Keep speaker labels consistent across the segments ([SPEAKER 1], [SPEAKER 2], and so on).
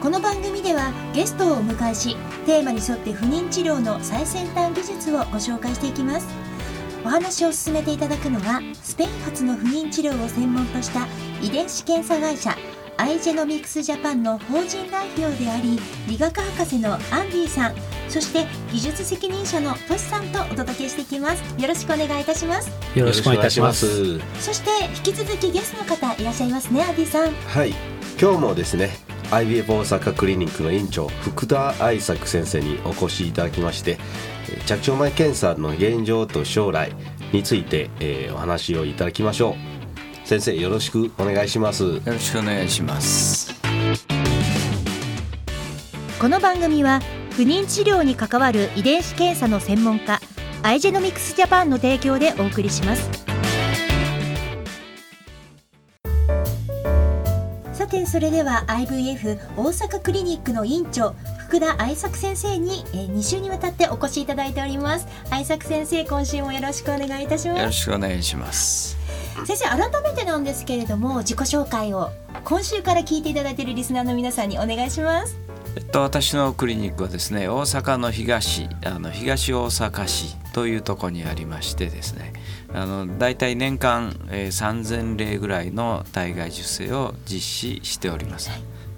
[SPEAKER 1] この番組ではゲストをお迎えしテーマに沿って不妊治療の最先端技術をご紹介していきます。お話を進めていただくのはスペイン発の不妊治療を専門とした遺伝子検査会社アイジェノミクスジャパンの法人代表であり理学博士のアンディさんそして技術責任者のトシさんとお届けしていきます。よろしくお願いいたします。
[SPEAKER 2] よろしくお願いいたします。
[SPEAKER 1] そして引き続きゲストの方いらっしゃいますねアンディさん。
[SPEAKER 3] はい。今日もですね IVF 大阪クリニックの院長福田愛作先生にお越しいただきまして着床前検査の現状と将来について、えー、お話をいただきましょう。先生よろしくお願いします。よ
[SPEAKER 2] ろしくお願いします。
[SPEAKER 1] この番組は不妊治療に関わる遺伝子検査の専門家アイジェノミクスジャパンの提供でお送りしますさてそれでは IVF 大阪クリニックの院長福田愛作先生に、えー、2週にわたってお越しいただいております。愛作先生今週もよろしくお願いいたします。
[SPEAKER 2] よろしくお願いします。
[SPEAKER 1] 先生改めてなんですけれども自己紹介を今週から聞いていただいているリスナーの皆さんにお願いします。
[SPEAKER 2] えっと、私のクリニックはですね大阪の東あの東大阪市というところにありましてですねあの大体年間、えー、3,000例ぐらいの体外受精を実施しております。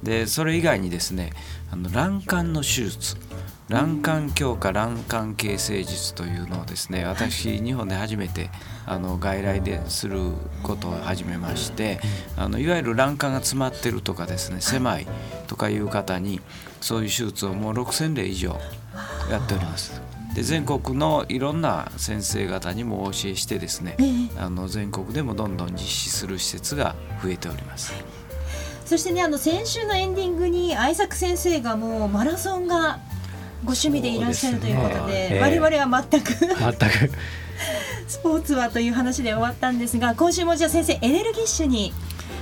[SPEAKER 2] でそれ以外にですねあの卵管の手術卵管強化卵管形成術というのをですね私日本で初めてあの外来ですることを始めましてあのいわゆる卵管が詰まってるとかですね狭いとかいう方にそういう手術をもう6,000例以上やっております。で全国のいろんな先生方にもお教えしてですね、あの全国でもどんどん実施する施設が増えております。
[SPEAKER 1] そしてねあの先週のエンディングに愛作先生がもうマラソンがご趣味でいらっしゃるということで、ね、我々は全く全く。スポーツはという話で終わったんですが今週もじゃあ先生エネルギッシュに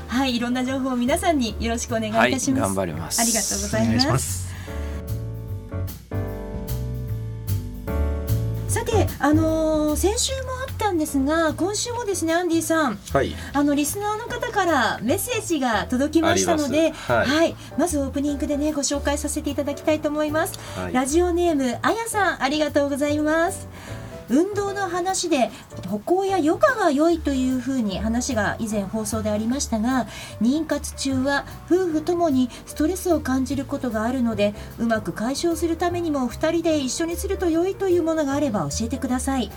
[SPEAKER 1] はいいろんな情報を皆さんによろしくお願いいたします、はい、
[SPEAKER 2] 頑張ります。
[SPEAKER 1] ありがとうございますあのー、先週もあったんですが今週もですねアンディさん、
[SPEAKER 3] はい、
[SPEAKER 1] あのリスナーの方からメッセージが届きましたのではい、はい、まずオープニングでねご紹介させていただきたいと思います、はい、ラジオネームあやさんありがとうございます運動の話で歩行やヨガが良いというふうに話が以前放送でありましたが妊活中は夫婦ともにストレスを感じることがあるのでうまく解消するためにも2人で一緒にすると良いというものがあれば教えてください。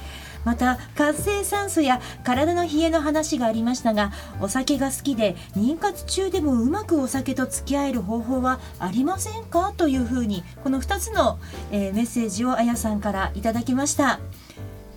[SPEAKER 1] また活性酸素や体の冷えの話がありましたがお酒が好きで妊活中でもうまくお酒と付き合える方法はありませんか？というふうにこの2つの、えー、メッセージをあやさんからいただきました。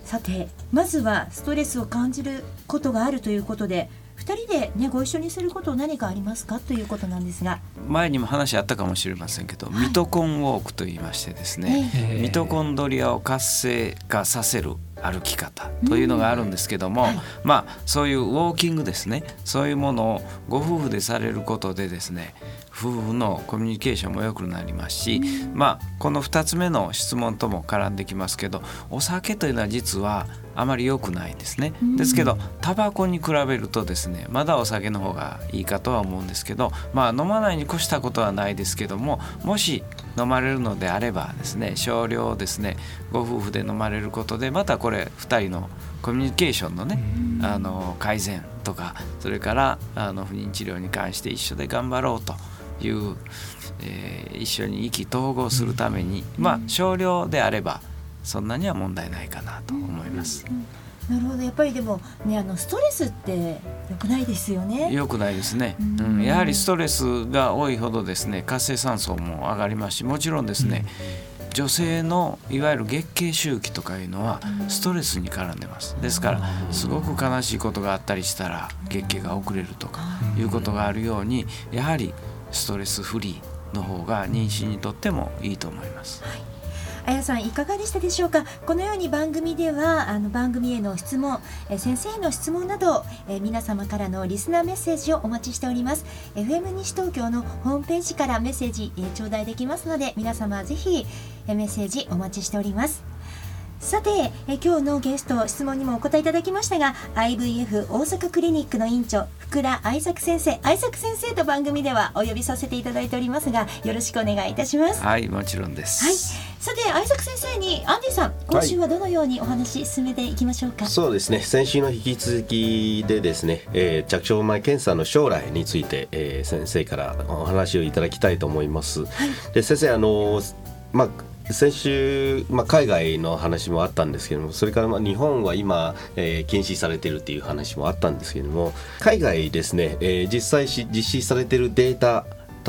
[SPEAKER 1] さてまずはストレスを感じることがあるということで2人で、ね、ご一緒にすること何かありますかということなんですが。
[SPEAKER 2] 前にも話あったかもしれませんけど、はい、ミトコンウォークといいましてですね、ミトコンドリアを活性化させる歩き方というのがあるんですけども、はい、まあそういうウォーキングですねそういうものをご夫婦でされることでですね夫婦のコミュニケーションも良くなりますし、まあこの2つ目の質問とも絡んできますけどお酒というのは実はあまり良くないですね。ですけどタバコに比べるとですねまだお酒の方がいいかとは思うんですけどまあ飲まないに越したことはないですけどももし飲まれるのであればですね少量ですねご夫婦で飲まれることでまたこれ2人のコミュニケーションのねあの改善とかそれからあの不妊治療に関して一緒で頑張ろうという、えー、一緒に意気投合するためにまあ少量であればそんなには問題ないかなと思います。
[SPEAKER 1] なるほど。やっぱりでもねあのストレスって良くないですよね。
[SPEAKER 2] 良くないですね、うん、やはりストレスが多いほどですね活性酸素も上がりますしもちろんですね、女性のいわゆる月経周期とかいうのはストレスに絡んでます。ですからすごく悲しいことがあったりしたら月経が遅れるとかいうことがあるようにやはりストレスフリーの方が妊娠にとってもいいと思います。
[SPEAKER 1] はい。あやさんいかがでしたでしょうか？このように番組ではあの番組への質問、え先生への質問など、え皆様からのリスナーメッセージをお待ちしております。FM 西東京のホームページからメッセージ、え頂戴できますので皆様ぜひ、えメッセージお待ちしております。さてえ今日のゲスト質問にもお答えいただきましたが IVF 大阪クリニックの院長福田愛作先生。愛作先生と番組ではお呼びさせていただいておりますがよろしくお願いいたします。
[SPEAKER 2] はいもちろんです。
[SPEAKER 1] はい。さて愛作先生にアンディさん今週はどのようにお話進めていきましょうか、
[SPEAKER 3] はい、そうですね。先週の引き続きでですね、えー、着床前検査の将来について、えー、先生からお話をいただきたいと思います、はい、で先生あのまあ先週、まあ、海外の話もあったんですけどもそれからまあ日本は今、えー、禁止されてるっていう話もあったんですけども海外ですね、えー、実際し実施されてるデータ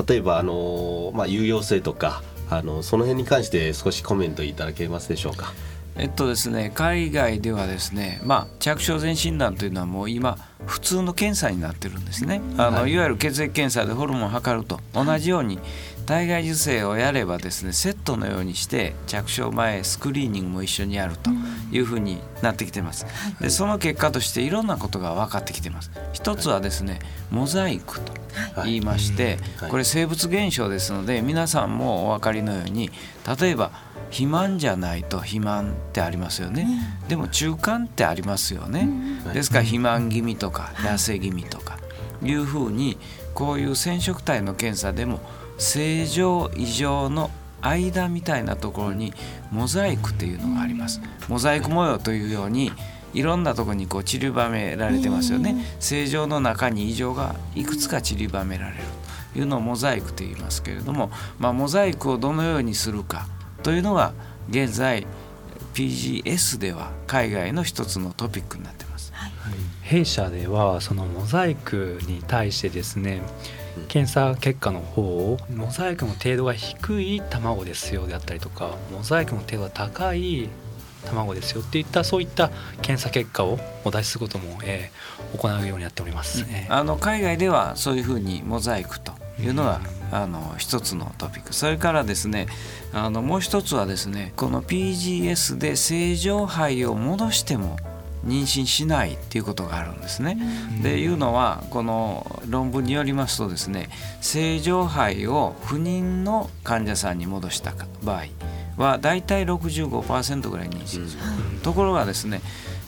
[SPEAKER 3] 例えば、あのまあ、有用性とかあのその辺に関して少しコメントいただけますでしょうか？
[SPEAKER 2] えっとですね、海外ではですね、まあ、着床前診断というのはもう今普通の検査になってるんですね。あの、はい、いわゆる血液検査でホルモンを測ると同じように体外受精をやればですねセットのようにして着床前スクリーニングも一緒にやるというふうになってきてます。でその結果としていろんなことが分かってきてます。一つはですねモザイクと言いましてこれ生物現象ですので皆さんもお分かりのように例えば肥満じゃないと肥満ってありますよね、でも中間ってありますよね、ですから肥満気味とか痩せ気味とかいうふうにこういう染色体の検査でも正常異常の間みたいなところにモザイクっていうのがあります。モザイク模様というようにいろんなところにこう散りばめられてますよね。正常の中に異常がいくつか散りばめられるというのをモザイクと言いますけれども、まあ、モザイクをどのようにするかというのが現在 PGS では海外の一つのトピックになってます。はい、
[SPEAKER 4] 弊社ではそのモザイクに対してですね検査結果の方をモザイクの程度が低い卵ですよであったりとかモザイクの程度が高い卵ですよっていったそういった検査結果をお出しすることも、えー、行うようになっております、ね、
[SPEAKER 2] あの海外ではそういうふうにモザイクというのが、うん、あの一つのトピックそれからですねあのもう一つはですねこの PGS で正常肺を戻しても妊娠しないっていうことがあるんですね。でいうのはこの論文によりますとですね正常肺を不妊の患者さんに戻した場合はだいたい65%ぐらい妊娠する。ところがですね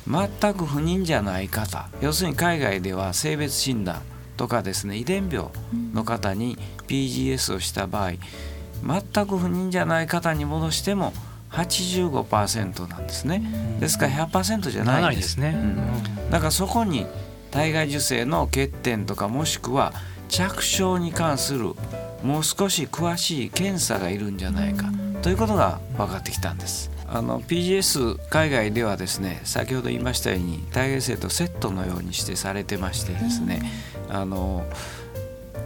[SPEAKER 2] 全く不妊じゃない方要するに海外では性別診断とかですね遺伝病の方に PGS をした場合全く不妊じゃない方に戻しても85%なんですね、ですから100%じゃないんですね、うん、だからそこに体外受精の欠点とかもしくは着床に関するもう少し詳しい検査がいるんじゃないかということが分かってきたんです。あの PGS 海外ではですね先ほど言いましたように体外受精とセットのようにしてされてましてですねあの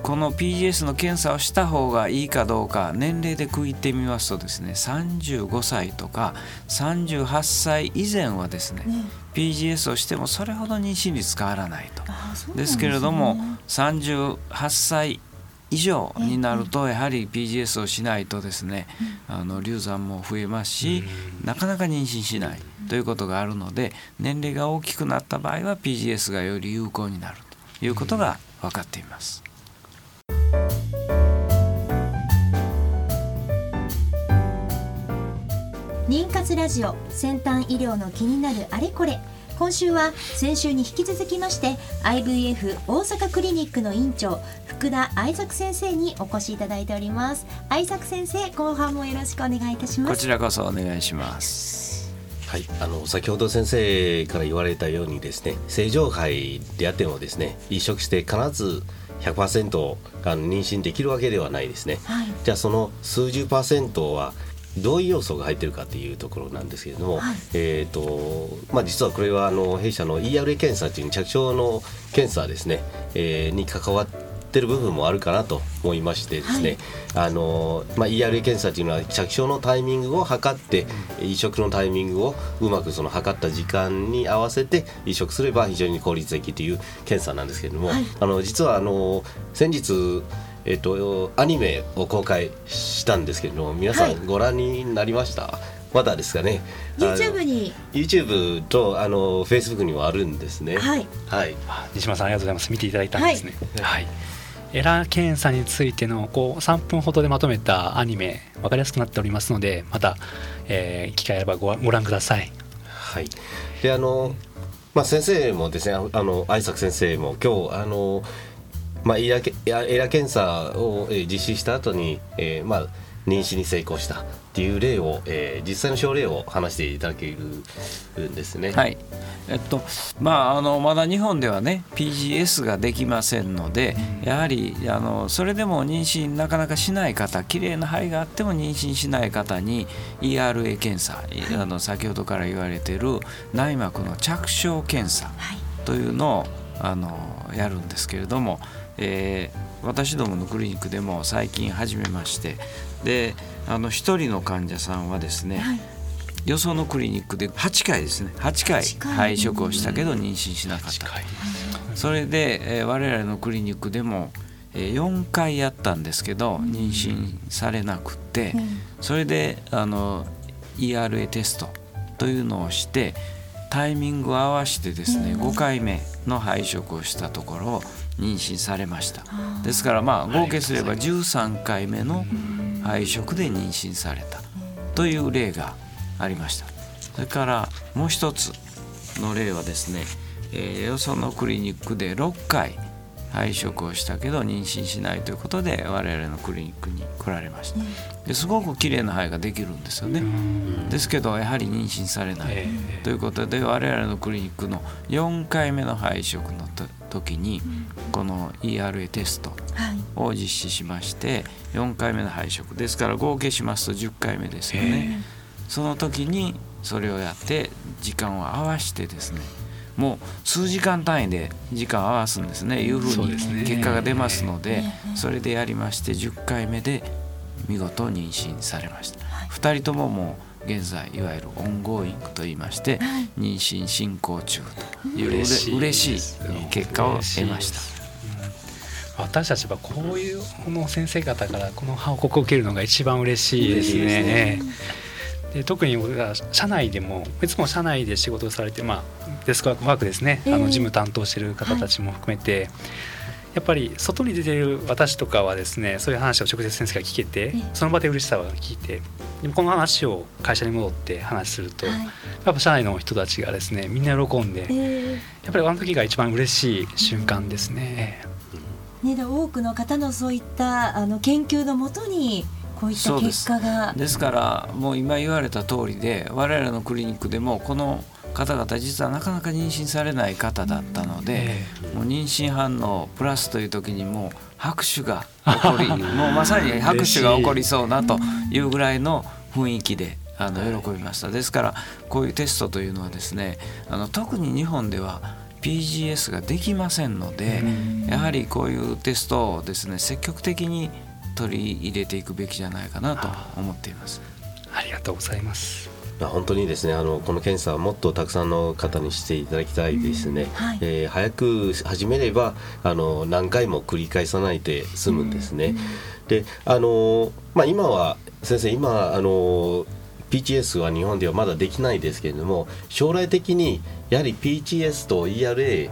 [SPEAKER 2] この PGS の検査をした方がいいかどうか年齢で区切ってみますとですね35歳とか38歳以前はですね、ね、PGS をしてもそれほど妊娠率変わらないと。です、ね、けれども38歳以上になるとやはり PGS をしないとですね、あの流産も増えますし、なかなか妊娠しないということがあるので年齢が大きくなった場合は PGS がより有効になるということが分かっています。
[SPEAKER 1] 妊活ラジオ先端医療の気になるあれこれ。今週は先週に引き続きまして IVF 大阪クリニックの院長福田愛作先生にお越しいただいております。愛作先生後半もよろしくお願いいたします。
[SPEAKER 2] こちらこそお願いします
[SPEAKER 3] はい、あの先ほど先生から言われたようにですね正常肺であってもですね移植して必ず100%が妊娠できるわけではないですね、はい、じゃあその数十パーセントはどういう要素が入ってるかっていうところなんですけれども、はい、えーとまあ、実はこれはあの弊社の ERA 検査という着床の検査ですね、えー、に関わってる部分もあるかなと思いましてですね、はい、あのまあ、ERA 検査というのは着床のタイミングを測って移植のタイミングをうまくその測った時間に合わせて移植すれば非常に効率的という検査なんですけれども、はい、あの実はあの先日えっと、アニメを公開したんですけれども皆さんご覧になりました、はい、まだですかね。
[SPEAKER 1] YouTube に。
[SPEAKER 3] YouTube とあの Facebook にもあるんですね。
[SPEAKER 1] はい、
[SPEAKER 3] はい、
[SPEAKER 4] 西村さんありがとうございます。見ていただいたんですね。はい、はい、エラー検査についてのこう3分ほどでまとめたアニメ分かりやすくなっておりますのでまた、えー、機会あればご覧ください。
[SPEAKER 3] はい。であのまあ先生もですねあの愛作先生も今日あのまあ、エラエラ検査を実施した後に、えーまあ、妊娠に成功したっていう例を、えー、実際の症例を話していただけるんですね。
[SPEAKER 2] はいえっとまあ、あのまだ日本ではね PGS ができませんのでやはりあのそれでも妊娠なかなかしない方綺麗な肺があっても妊娠しない方に ERA 検査あの先ほどから言われている内膜の着床検査というのをあのやるんですけれども。えー、私どものクリニックでも最近始めましてであの1人の患者さんはですね、はい、よそのクリニックで8回ですね。8回配食をしたけど妊娠しなかった。それで、えー、我々のクリニックでも4回やったんですけど妊娠されなくてそれであの ERA テストというのをしてタイミングを合わせてですね5回目の配食をしたところ妊娠されました。ですからまあ合計すれば13回目の配食で妊娠された。という例がありました。それからもう一つの例はですね、えー、よそのクリニックで6回配食をしたけど妊娠しないということで我々のクリニックに来られました。ですごく綺麗な肺ができるんですよね。ですけどやはり妊娠されない、ということで我々のクリニックの4回目の配食の時にこの ERA テストを実施しまして4回目の配食ですから合計しますと10回目ですよね。その時にそれをやって時間を合わしてですねもう数時間単位で時間を合わすんですね。いうふうに結果が出ますのでそれでやりまして10回目で見事妊娠されました。2人とももう現在いわゆる ongoing といいまして妊娠進行中という嬉しい結果を得ました。
[SPEAKER 4] 私たちはこういうこの先生方からこの報告を受けるのが一番嬉しいですね。で特に僕が社内でもいつも社内で仕事をされて、まあ、デスクワークですね、あの事務担当している方たちも含めて、やっぱり外に出てる私とかはですねそういう話を直接先生が聞けてその場で嬉しさを聞いてでもこの話を会社に戻って話すると、やっぱ社内の人たちがですねみんな喜んで、やっぱりあの時が一番嬉しい瞬間ですね。
[SPEAKER 1] ね、で多くの方のそういったあの研究のもとにこういった結果が
[SPEAKER 2] ですからもう今言われた通りで我々のクリニックでもこの方々実はなかなか妊娠されない方だったので、もう妊娠反応プラスという時にも拍手が起こり もうまさに拍手が起こりそうなというぐらいの雰囲気であの喜びました。ですからこういうテストというのはですねあの特に日本では PGS ができませんのでやはりこういうテストをですね積極的に取り入れていくべきじゃないかなと思っています。
[SPEAKER 4] ありがとうございます。
[SPEAKER 3] 本当にですねあのこの検査はもっとたくさんの方にしていただきたいですね、うんはい、えー、早く始めればあの何回も繰り返さないで済むんですね。うん、であの、まあ、今は先生今あの PGS は日本ではまだできないですけれども将来的にやはり PGS と ERA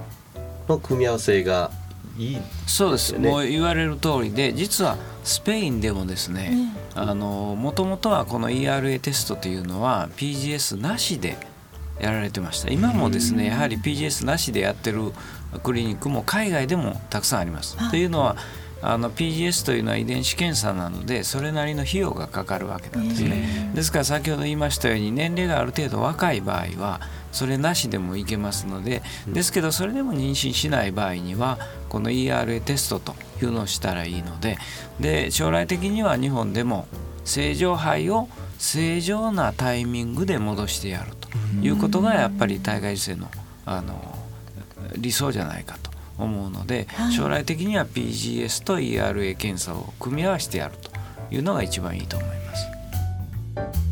[SPEAKER 3] の組み合わせがいい、ね、
[SPEAKER 2] そうですもう言われる通りで実はスペインでもですねもともとはこの ERA テストというのは PGS なしでやられてました。今もですねやはり PGS なしでやってるクリニックも海外でもたくさんあります。というのはあの PGS というのは遺伝子検査なのでそれなりの費用がかかるわけなんですね。ですから先ほど言いましたように年齢がある程度若い場合はそれなしでもいけますのでですけどそれでも妊娠しない場合にはこの ERA テストというのをしたらいいのでで将来的には日本でも正常肺を正常なタイミングで戻してやるということがやっぱり体外受精のあの理想じゃないかと思うので、将来的には PGS と ERA 検査を組み合わせてやるというのが一番いいと思います。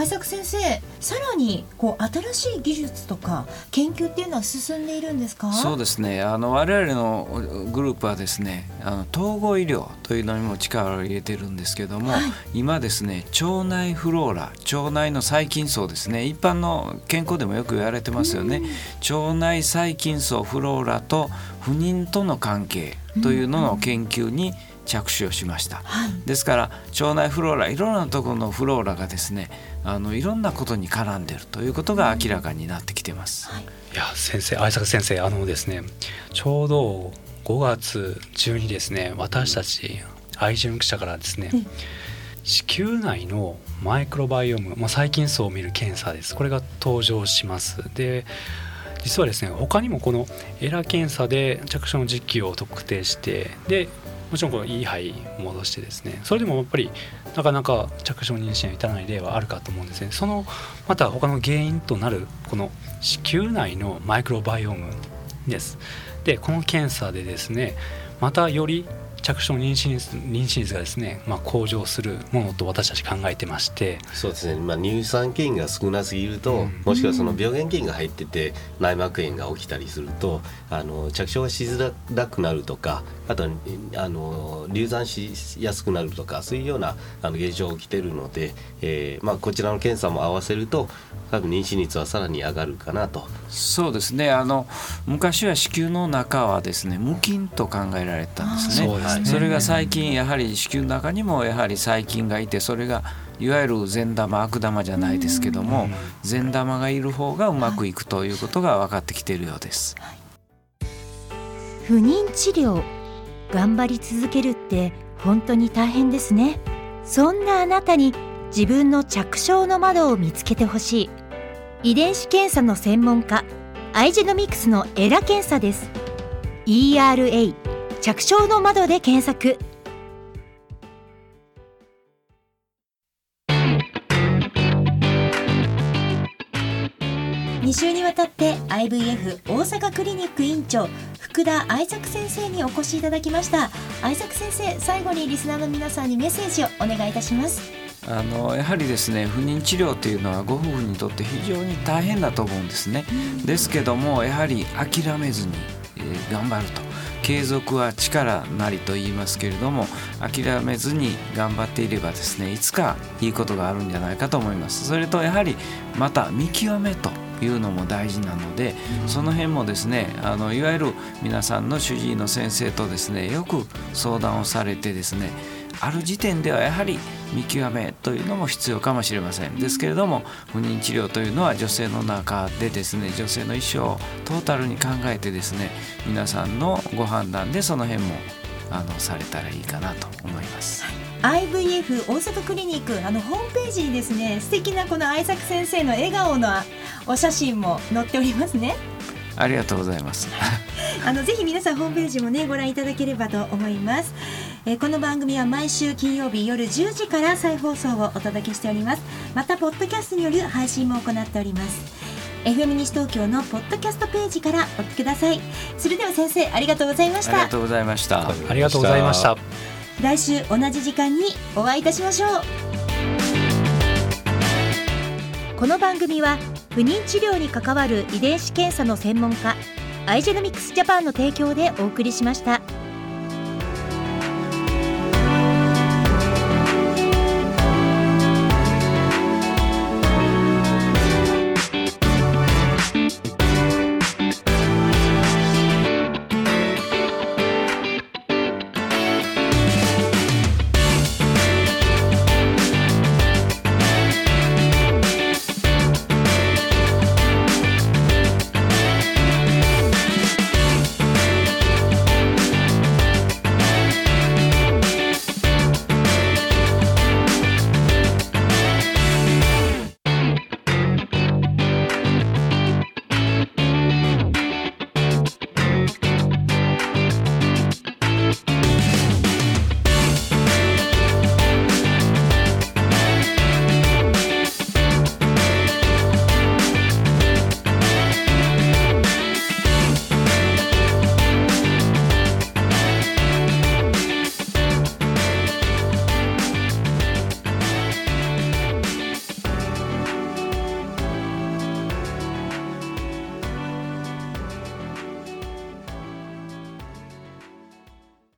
[SPEAKER 1] 前作先生さらにこう新しい技術とか研究っていうのは進んでいるんですか？
[SPEAKER 2] そうですね。あの我々のグループはですねあの統合医療というのにも力を入れてるんですけども、はい、今ですね腸内フローラ腸内の細菌層ですね。一般の健康でもよく言われてますよね。腸内細菌層フローラと不妊との関係というのの研究に着手をしました、はい、ですから腸内フローラいろんなところのフローラがですねあのいろんなことに絡んでるということが明らかになってきてます。はい、
[SPEAKER 4] いや先生愛作先生あのですねちょうど5月中にですね私たち愛人記者からですね、子宮内のマイクロバイオム、まあ、細菌層を見る検査です。これが登場します。で実はですね他にもこのエラ検査で着床の時期を特定してでもちろんこのいい肺戻してですねそれでもやっぱりなかなか着床妊娠に至らない例はあるかと思うんですね。そのまた他の原因となるこの子宮内のマイクロバイオームです。でこの検査でですねまたより着床妊娠率妊娠率がですね、まあ、向上するものと私たち考えてまして。
[SPEAKER 3] そうですね、まあ、乳酸菌が少なすぎると、うん、もしくはその病原菌が入ってて内膜炎が起きたりするとあの着床がしづらくなるとかあとあの流産しやすくなるとかそういうようなあの現象が起きてるので、えーまあ、こちらの検査も合わせると多分妊娠率はさらに上がるかなと。
[SPEAKER 2] そうですね。あの昔は子宮の中はですね無菌と考えられたんですね。それが最近やはり子宮の中にもやはり細菌がいてそれがいわゆる善玉悪玉じゃないですけども善玉がいる方がうまくいくということが分かってきているようです。
[SPEAKER 1] 不妊治療頑張り続けるって本当に大変ですね。そんなあなたに自分の着床の窓を見つけてほしい。遺伝子検査の専門家アイジェノミクスのエラ検査です。ERA 着床の窓で検索2週にわたって IVF 大阪クリニック院長福田愛作先生にお越しいただきました愛作先生最後にリスナーの皆さんにメッセージをお願いいたします
[SPEAKER 2] あのやはりですね不妊治療というのはご夫婦にとって非常に大変だと思うんですね。ですけどもやはり諦めずに、えー、頑張ると。継続は力なりと言いますけれども諦めずに頑張っていればですねいつかいいことがあるんじゃないかと思います。それとやはりまた見極めというのも大事なのでその辺もですねあのいわゆる皆さんの主治医の先生とですねよく相談をされてですねある時点ではやはり見極めというのも必要かもしれませんですけれども不妊治療というのは女性の中でですね女性の一生をトータルに考えてですね皆さんのご判断でその辺もあのされたらいいかなと思います。
[SPEAKER 1] IVF 大阪クリニックあのホームページにですね素敵なこの愛作先生の笑顔のお写真も載っておりますね。
[SPEAKER 2] ありがとうございます。
[SPEAKER 1] あのぜひ皆さんホームページもねご覧いただければと思います。えー、この番組は毎週金曜日夜10時から再放送をお届けしております。またポッドキャストによる配信も行っております。FM 西東京のポッドキャストページからお聞きください。それでは先生ありがとうございました。
[SPEAKER 2] ありがとうございました。
[SPEAKER 4] ありがとうございました。
[SPEAKER 1] 来週同じ時間にお会いいたしましょう。この番組は不妊治療に関わる遺伝子検査の専門家アイジェノミクスジャパンの提供でお送りしました。